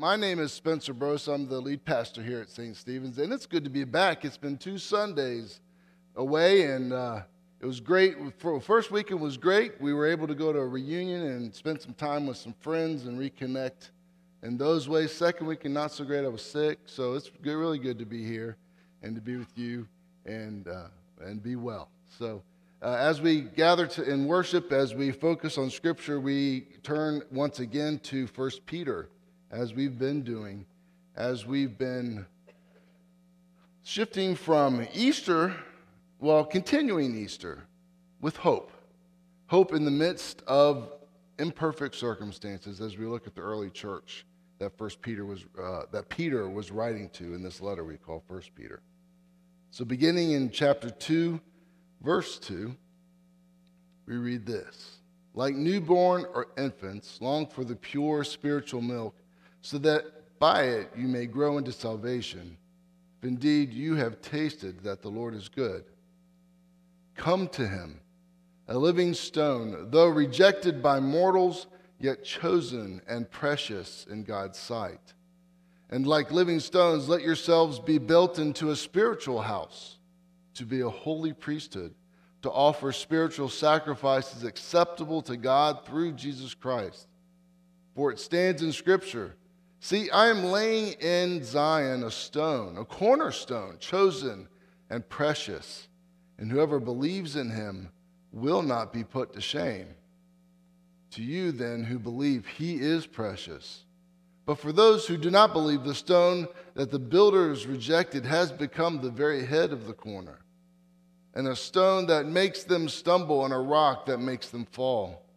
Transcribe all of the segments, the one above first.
My name is Spencer Brose. I'm the lead pastor here at St. Stephen's, and it's good to be back. It's been two Sundays away, and uh, it was great. For first weekend was great. We were able to go to a reunion and spend some time with some friends and reconnect in those ways. Second weekend, not so great. I was sick, so it's really good to be here and to be with you and uh, and be well. So. Uh, as we gather to, in worship, as we focus on Scripture, we turn once again to 1 Peter as we've been doing, as we've been shifting from Easter, well, continuing Easter with hope. Hope in the midst of imperfect circumstances as we look at the early church that first Peter was uh, that Peter was writing to in this letter we call first Peter. So beginning in chapter 2 verse 2 we read this like newborn or infants long for the pure spiritual milk so that by it you may grow into salvation. If indeed you have tasted that the Lord is good, come to him, a living stone, though rejected by mortals, yet chosen and precious in God's sight. And like living stones, let yourselves be built into a spiritual house, to be a holy priesthood, to offer spiritual sacrifices acceptable to God through Jesus Christ. For it stands in Scripture. See, I am laying in Zion a stone, a cornerstone, chosen and precious, and whoever believes in him will not be put to shame. To you, then, who believe, he is precious. But for those who do not believe, the stone that the builders rejected has become the very head of the corner, and a stone that makes them stumble, and a rock that makes them fall.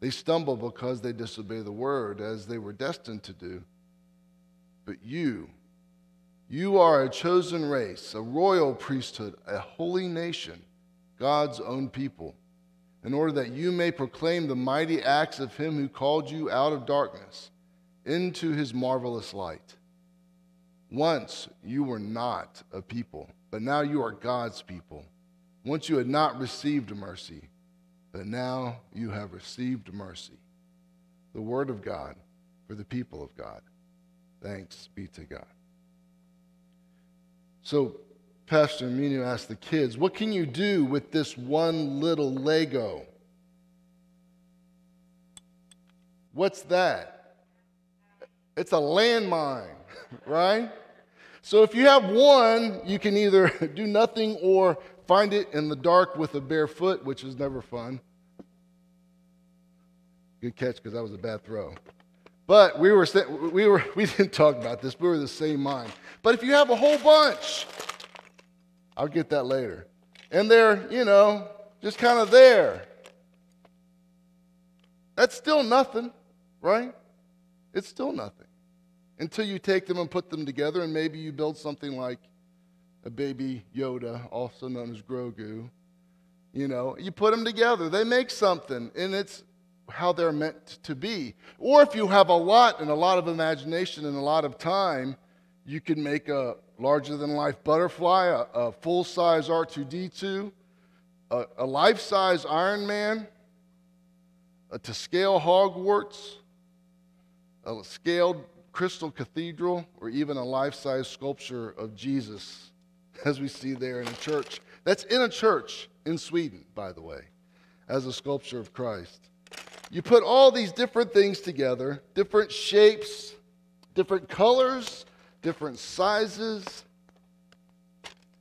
They stumble because they disobey the word as they were destined to do. But you, you are a chosen race, a royal priesthood, a holy nation, God's own people, in order that you may proclaim the mighty acts of him who called you out of darkness into his marvelous light. Once you were not a people, but now you are God's people. Once you had not received mercy, but now you have received mercy. The word of God for the people of God. Thanks be to God. So, Pastor Minu asked the kids, What can you do with this one little Lego? What's that? It's a landmine, right? So if you have one, you can either do nothing or find it in the dark with a bare foot, which is never fun. Good catch because that was a bad throw. But we were, we were, we didn't talk about this. We were the same mind. But if you have a whole bunch, I'll get that later. And they're, you know, just kind of there. That's still nothing, right? It's still nothing. Until you take them and put them together, and maybe you build something like a baby Yoda, also known as Grogu. You know, you put them together, they make something, and it's how they're meant to be. Or if you have a lot and a lot of imagination and a lot of time, you can make a larger than life butterfly, a, a full size R2D2, a, a life size Iron Man, a to scale Hogwarts, a scaled crystal cathedral, or even a life size sculpture of Jesus, as we see there in a church. That's in a church in Sweden, by the way, as a sculpture of Christ. You put all these different things together, different shapes, different colors, different sizes,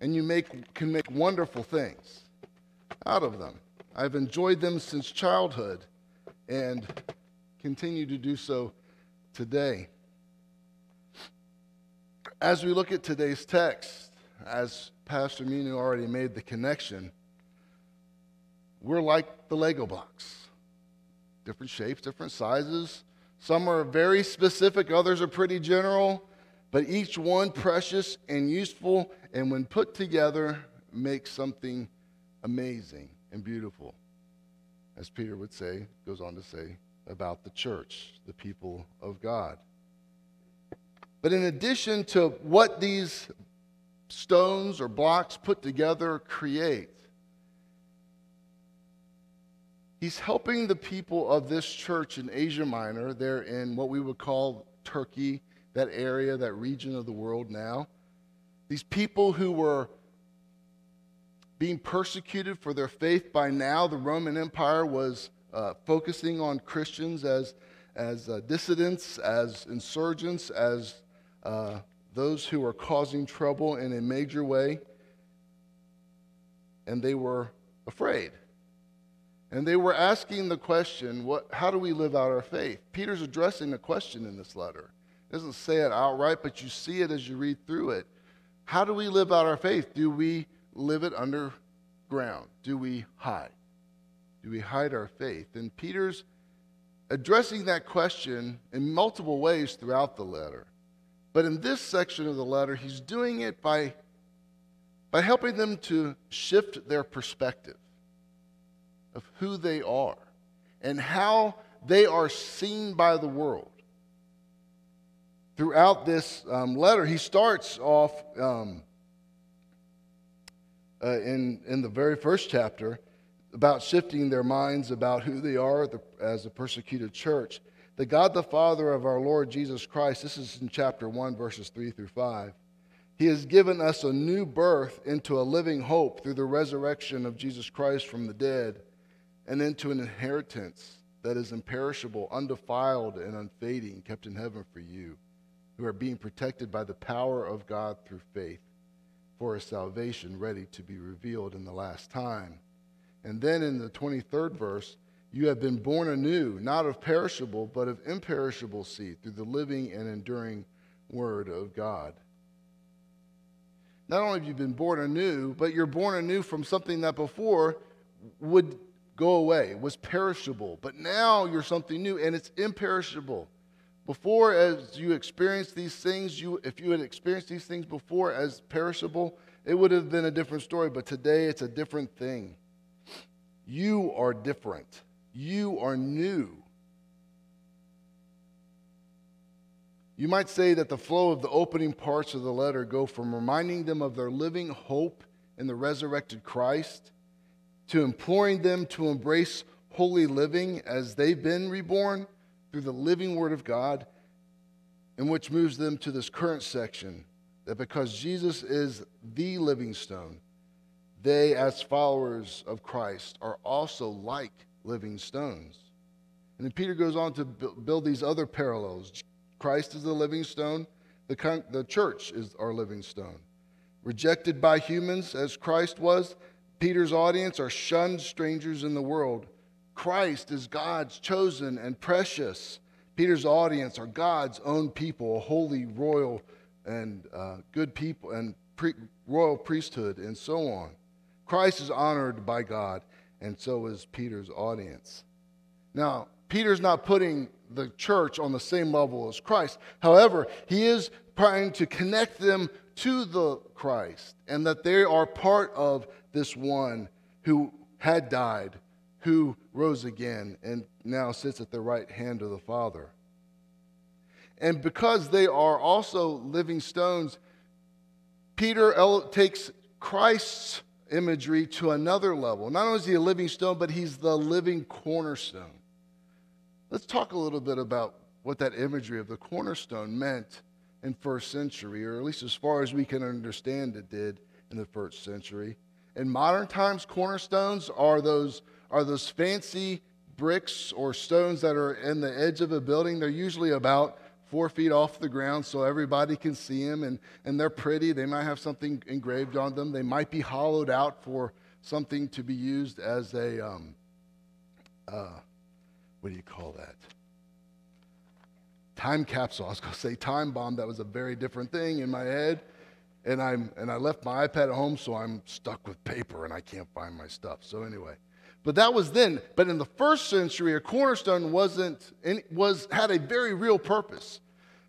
and you make, can make wonderful things out of them. I've enjoyed them since childhood and continue to do so today. As we look at today's text, as Pastor Minu already made the connection, we're like the Lego blocks different shapes, different sizes. Some are very specific, others are pretty general, but each one precious and useful, and when put together, makes something amazing and beautiful. As Peter would say, goes on to say about the church, the people of God. But in addition to what these stones or blocks put together create, He's helping the people of this church in Asia Minor. They're in what we would call Turkey, that area, that region of the world now. These people who were being persecuted for their faith by now, the Roman Empire was uh, focusing on Christians as, as uh, dissidents, as insurgents, as uh, those who were causing trouble in a major way. And they were afraid. And they were asking the question, what, how do we live out our faith? Peter's addressing the question in this letter. Doesn't say it outright, but you see it as you read through it. How do we live out our faith? Do we live it underground? Do we hide? Do we hide our faith? And Peter's addressing that question in multiple ways throughout the letter. But in this section of the letter, he's doing it by, by helping them to shift their perspective of who they are and how they are seen by the world. Throughout this um, letter, he starts off um, uh, in, in the very first chapter about shifting their minds about who they are as a persecuted church. The God the Father of our Lord Jesus Christ, this is in chapter 1, verses 3 through 5. He has given us a new birth into a living hope through the resurrection of Jesus Christ from the dead and into an inheritance that is imperishable, undefiled, and unfading, kept in heaven for you, who are being protected by the power of God through faith for a salvation ready to be revealed in the last time. And then in the 23rd verse, you have been born anew, not of perishable, but of imperishable seed, through the living and enduring word of God. Not only have you been born anew, but you're born anew from something that before would go away, was perishable. But now you're something new and it's imperishable. Before, as you experienced these things, you, if you had experienced these things before as perishable, it would have been a different story. But today it's a different thing. You are different, you are new. You might say that the flow of the opening parts of the letter go from reminding them of their living hope in the resurrected Christ to imploring them to embrace holy living as they've been reborn through the living Word of God, and which moves them to this current section that because Jesus is the living stone, they, as followers of Christ, are also like living stones. And then Peter goes on to build these other parallels. Christ is the living stone, the, the church is our living stone. Rejected by humans as Christ was, Peter's audience are shunned strangers in the world. Christ is God's chosen and precious. Peter's audience are God's own people, a holy, royal, and uh, good people, and pre- royal priesthood, and so on. Christ is honored by God, and so is Peter's audience. Now, Peter's not putting the church on the same level as Christ. However, he is trying to connect them to the Christ and that they are part of this one who had died, who rose again, and now sits at the right hand of the Father. And because they are also living stones, Peter takes Christ's imagery to another level. Not only is he a living stone, but he's the living cornerstone. Let's talk a little bit about what that imagery of the cornerstone meant in first century, or at least as far as we can understand it did in the first century. In modern times, cornerstones are those, are those fancy bricks or stones that are in the edge of a building. They're usually about four feet off the ground so everybody can see them, and, and they're pretty. They might have something engraved on them. They might be hollowed out for something to be used as a, um, uh, what do you call that? Time capsule. I was going to say time bomb. That was a very different thing in my head and I'm and I left my iPad at home, so I'm stuck with paper and I can't find my stuff. So anyway, but that was then. But in the first century, a cornerstone wasn't was had a very real purpose,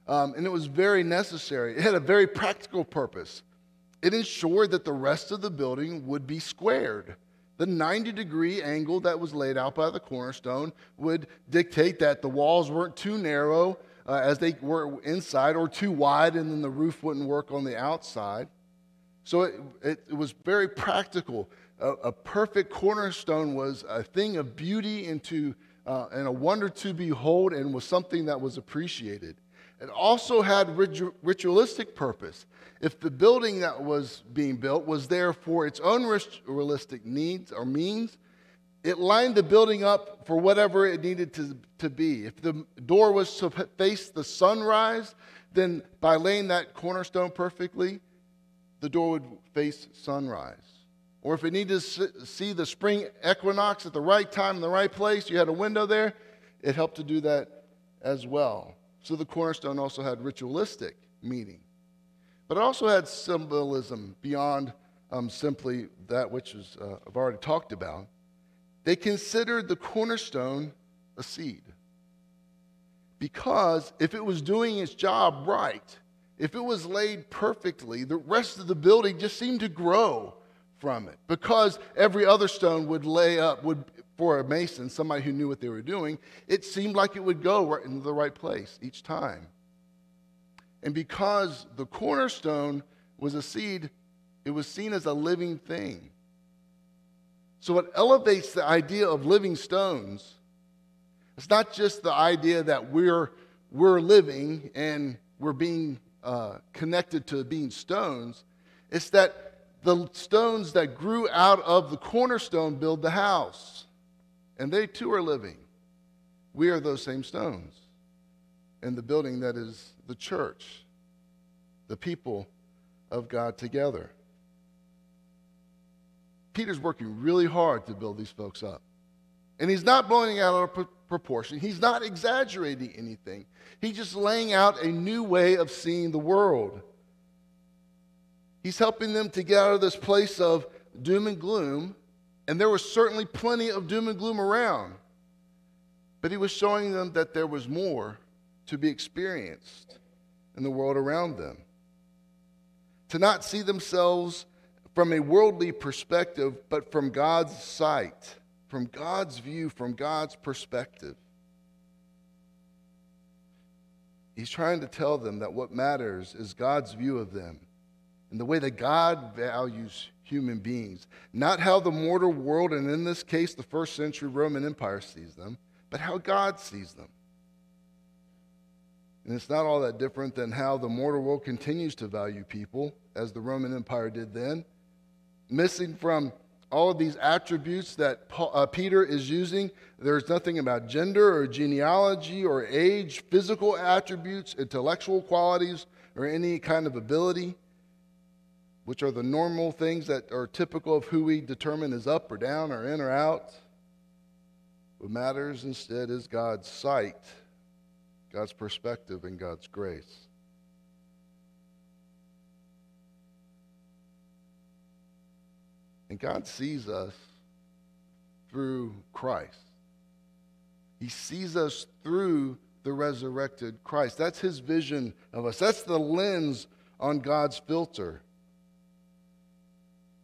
um, and it was very necessary. It had a very practical purpose. It ensured that the rest of the building would be squared. The 90 degree angle that was laid out by the cornerstone would dictate that the walls weren't too narrow uh, as they were inside or too wide, and then the roof wouldn't work on the outside. So it, it, it was very practical. A, a, perfect cornerstone was a thing of beauty into, uh, and a wonder to behold, and was something that was appreciated. It also had ritualistic purpose. If the building that was being built was there for its own ritualistic needs or means, it lined the building up for whatever it needed to, to be. If the door was to face the sunrise, then by laying that cornerstone perfectly, the door would face sunrise. Or if it needed to see the spring equinox at the right time in the right place, you had a window there, it helped to do that as well. So the cornerstone also had ritualistic meaning. But it also had symbolism beyond um, simply that which is, uh, I've already talked about. They considered the cornerstone a seed. Because if it was doing its job right, if it was laid perfectly, the rest of the building just seemed to grow from it. Because every other stone would lay up, would for a mason, somebody who knew what they were doing, it seemed like it would go right into the right place each time. And because the cornerstone was a seed, it was seen as a living thing. So it elevates the idea of living stones. It's not just the idea that we're, we're living and we're being uh, connected to being stones, it's that the stones that grew out of the cornerstone build the house and they too are living. We are those same stones in the building that is the church, the people of God together. Peter's working really hard to build these folks up. And he's not blowing out of proportion. He's not exaggerating anything. He's just laying out a new way of seeing the world. He's helping them to get out of this place of doom and gloom and there was certainly plenty of doom and gloom around. But he was showing them that there was more to be experienced in the world around them. To not see themselves from a worldly perspective, but from God's sight, from God's view, from God's perspective. He's trying to tell them that what matters is God's view of them and the way that God values human beings. Not how the mortal world, and in this case, the first century Roman Empire sees them, but how God sees them. And it's not all that different than how the mortal world continues to value people, as the Roman Empire did then. Missing from all of these attributes that Paul, uh, Peter is using, there's nothing about gender or genealogy or age, physical attributes, intellectual qualities, or any kind of ability which are the normal things that are typical of who we determine is up or down or in or out. What matters instead is God's sight, God's perspective, and God's grace. And God sees us through Christ. He sees us through the resurrected Christ. That's his vision of us. That's the lens on God's filter.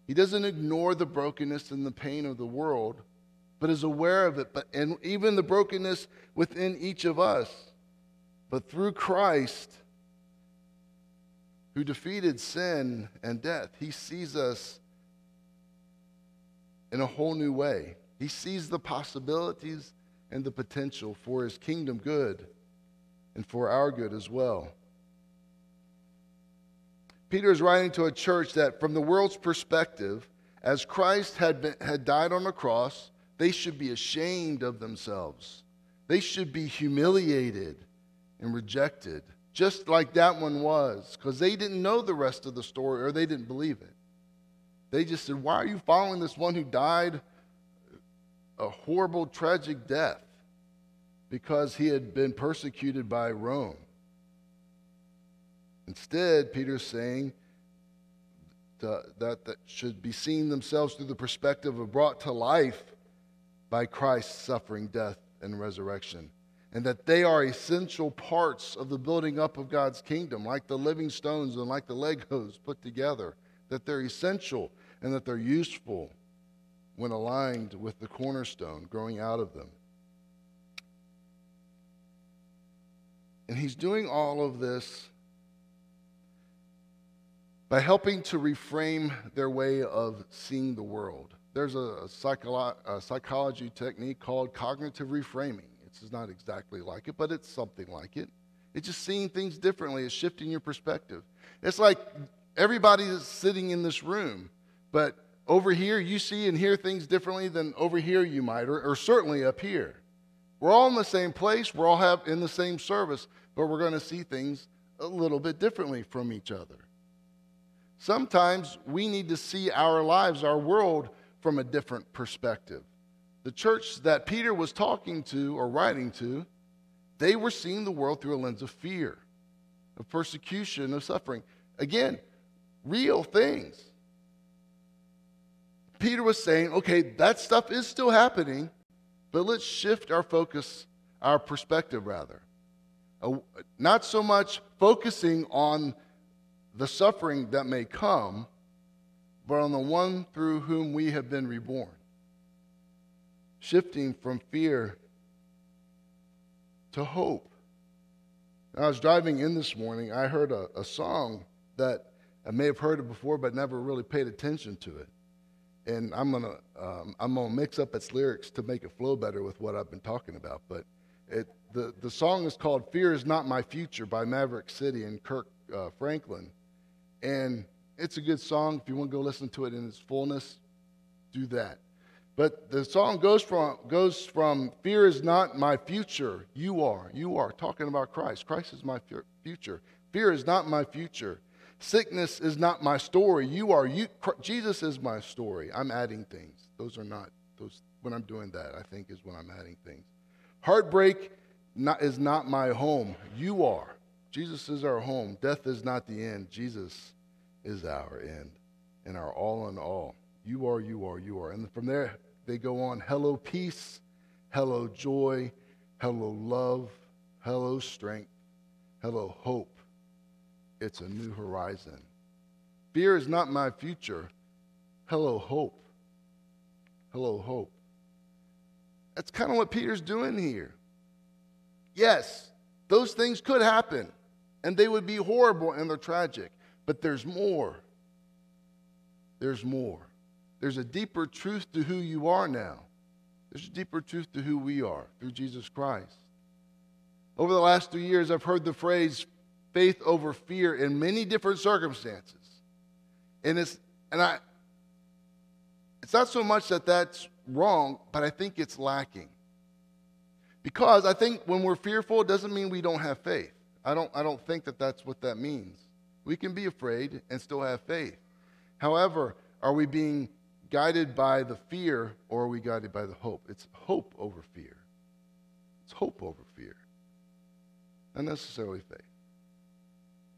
He doesn't ignore the brokenness and the pain of the world, but is aware of it, but, and even the brokenness within each of us. But through Christ, who defeated sin and death, he sees us in a whole new way. He sees the possibilities and the potential for his kingdom good and for our good as well. Peter is writing to a church that, from the world's perspective, as Christ had, been, had died on the cross, they should be ashamed of themselves. They should be humiliated and rejected, just like that one was, because they didn't know the rest of the story or they didn't believe it. They just said, Why are you following this one who died a horrible, tragic death because he had been persecuted by Rome? Instead, Peter's saying that, that should be seen themselves through the perspective of brought to life by Christ's suffering, death, and resurrection. And that they are essential parts of the building up of God's kingdom, like the living stones and like the Legos put together. That they're essential and that they're useful when aligned with the cornerstone growing out of them. And he's doing all of this by helping to reframe their way of seeing the world. There's a, psycholo- a psychology technique called cognitive reframing. It's not exactly like it, but it's something like it. It's just seeing things differently, it's shifting your perspective. It's like everybody is sitting in this room, but over here you see and hear things differently than over here you might, or, or certainly up here. We're all in the same place, we're all have in the same service, but we're going to see things a little bit differently from each other. Sometimes we need to see our lives, our world, from a different perspective. The church that Peter was talking to or writing to, they were seeing the world through a lens of fear, of persecution, of suffering. Again, real things. Peter was saying, okay, that stuff is still happening, but let's shift our focus, our perspective rather. Not so much focusing on the suffering that may come, but on the one through whom we have been reborn. Shifting from fear to hope. I was driving in this morning, I heard a, a song that I may have heard it before, but never really paid attention to it. And I'm gonna um, I'm gonna mix up its lyrics to make it flow better with what I've been talking about. But it, the the song is called "Fear Is Not My Future" by Maverick City and Kirk uh, Franklin, and it's a good song. If you want to go listen to it in its fullness, do that. But the song goes from, goes from fear is not my future. You are. You are. Talking about Christ. Christ is my future. Fear is not my future. Sickness is not my story. You are. You, Jesus is my story. I'm adding things. Those are not, those, when I'm doing that, I think is when I'm adding things. Heartbreak not, is not my home. You are. Jesus is our home. Death is not the end. Jesus is our end and our all in all. You are, you are, you are. And from there, they go on hello, peace, hello, joy, hello, love, hello, strength, hello, hope. It's a new horizon. Fear is not my future. Hello, hope. Hello, hope. That's kind of what Peter's doing here. Yes, those things could happen and they would be horrible and they're tragic. But there's more. There's more. There's a deeper truth to who you are now. There's a deeper truth to who we are through Jesus Christ. Over the last three years, I've heard the phrase faith over fear in many different circumstances. And it's, and I, it's not so much that that's wrong, but I think it's lacking. Because I think when we're fearful, it doesn't mean we don't have faith. I don't, I don't think that that's what that means. We can be afraid and still have faith. However, are we being guided by the fear or are we guided by the hope? It's hope over fear. It's hope over fear, not necessarily faith.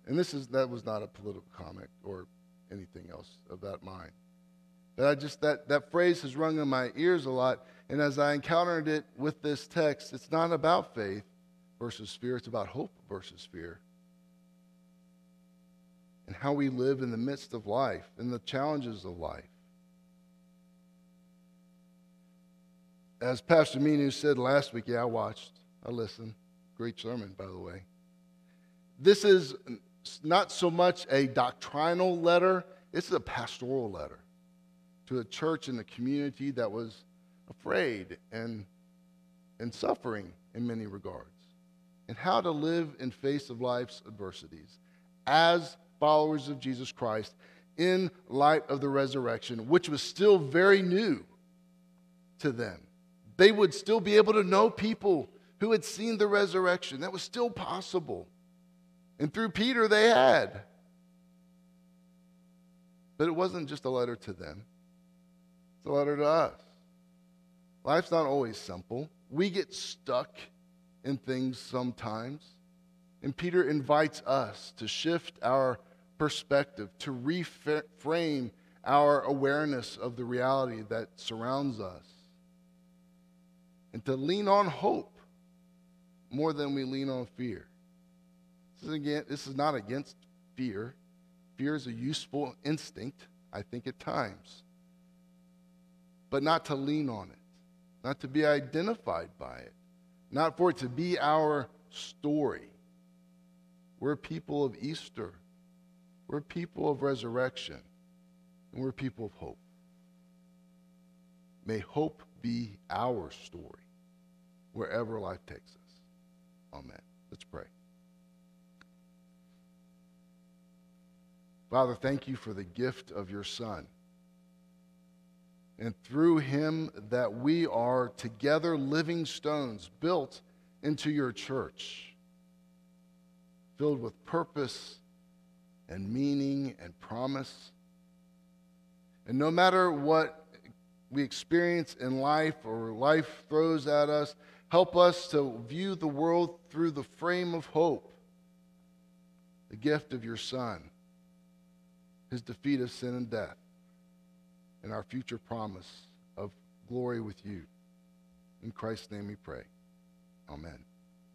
And this is that was not a political comment or anything else of that mind. But I just that that phrase has rung in my ears a lot. And as I encountered it with this text, it's not about faith versus fear, it's about hope versus fear. And how we live in the midst of life and the challenges of life. As Pastor Minu said last week, yeah, I watched, I listened. Great sermon, by the way. This is not so much a doctrinal letter, it's a pastoral letter to a church in a community that was afraid and, and suffering in many regards and how to live in face of life's adversities as followers of Jesus Christ in light of the resurrection, which was still very new to them. They would still be able to know people who had seen the resurrection. That was still possible. And through Peter, they had. But it wasn't just a letter to them, it's a letter to us. Life's not always simple. We get stuck in things sometimes. And Peter invites us to shift our perspective, to reframe our awareness of the reality that surrounds us, and to lean on hope more than we lean on fear. This is, again, this is not against fear. Fear is a useful instinct, I think, at times, but not to lean on it, not to be identified by it not for it to be our story. We're people of Easter. We're people of resurrection. And we're people of hope. May hope be our story wherever life takes us. Amen. Let's pray. Father, thank you for the gift of your Son. And through him, that we are together living stones built into your church, filled with purpose and meaning and promise. And no matter what we experience in life or life throws at us, help us to view the world through the frame of hope, the gift of your Son, his defeat of sin and death, and our future promise of glory with you. In Christ's name we pray. Amen.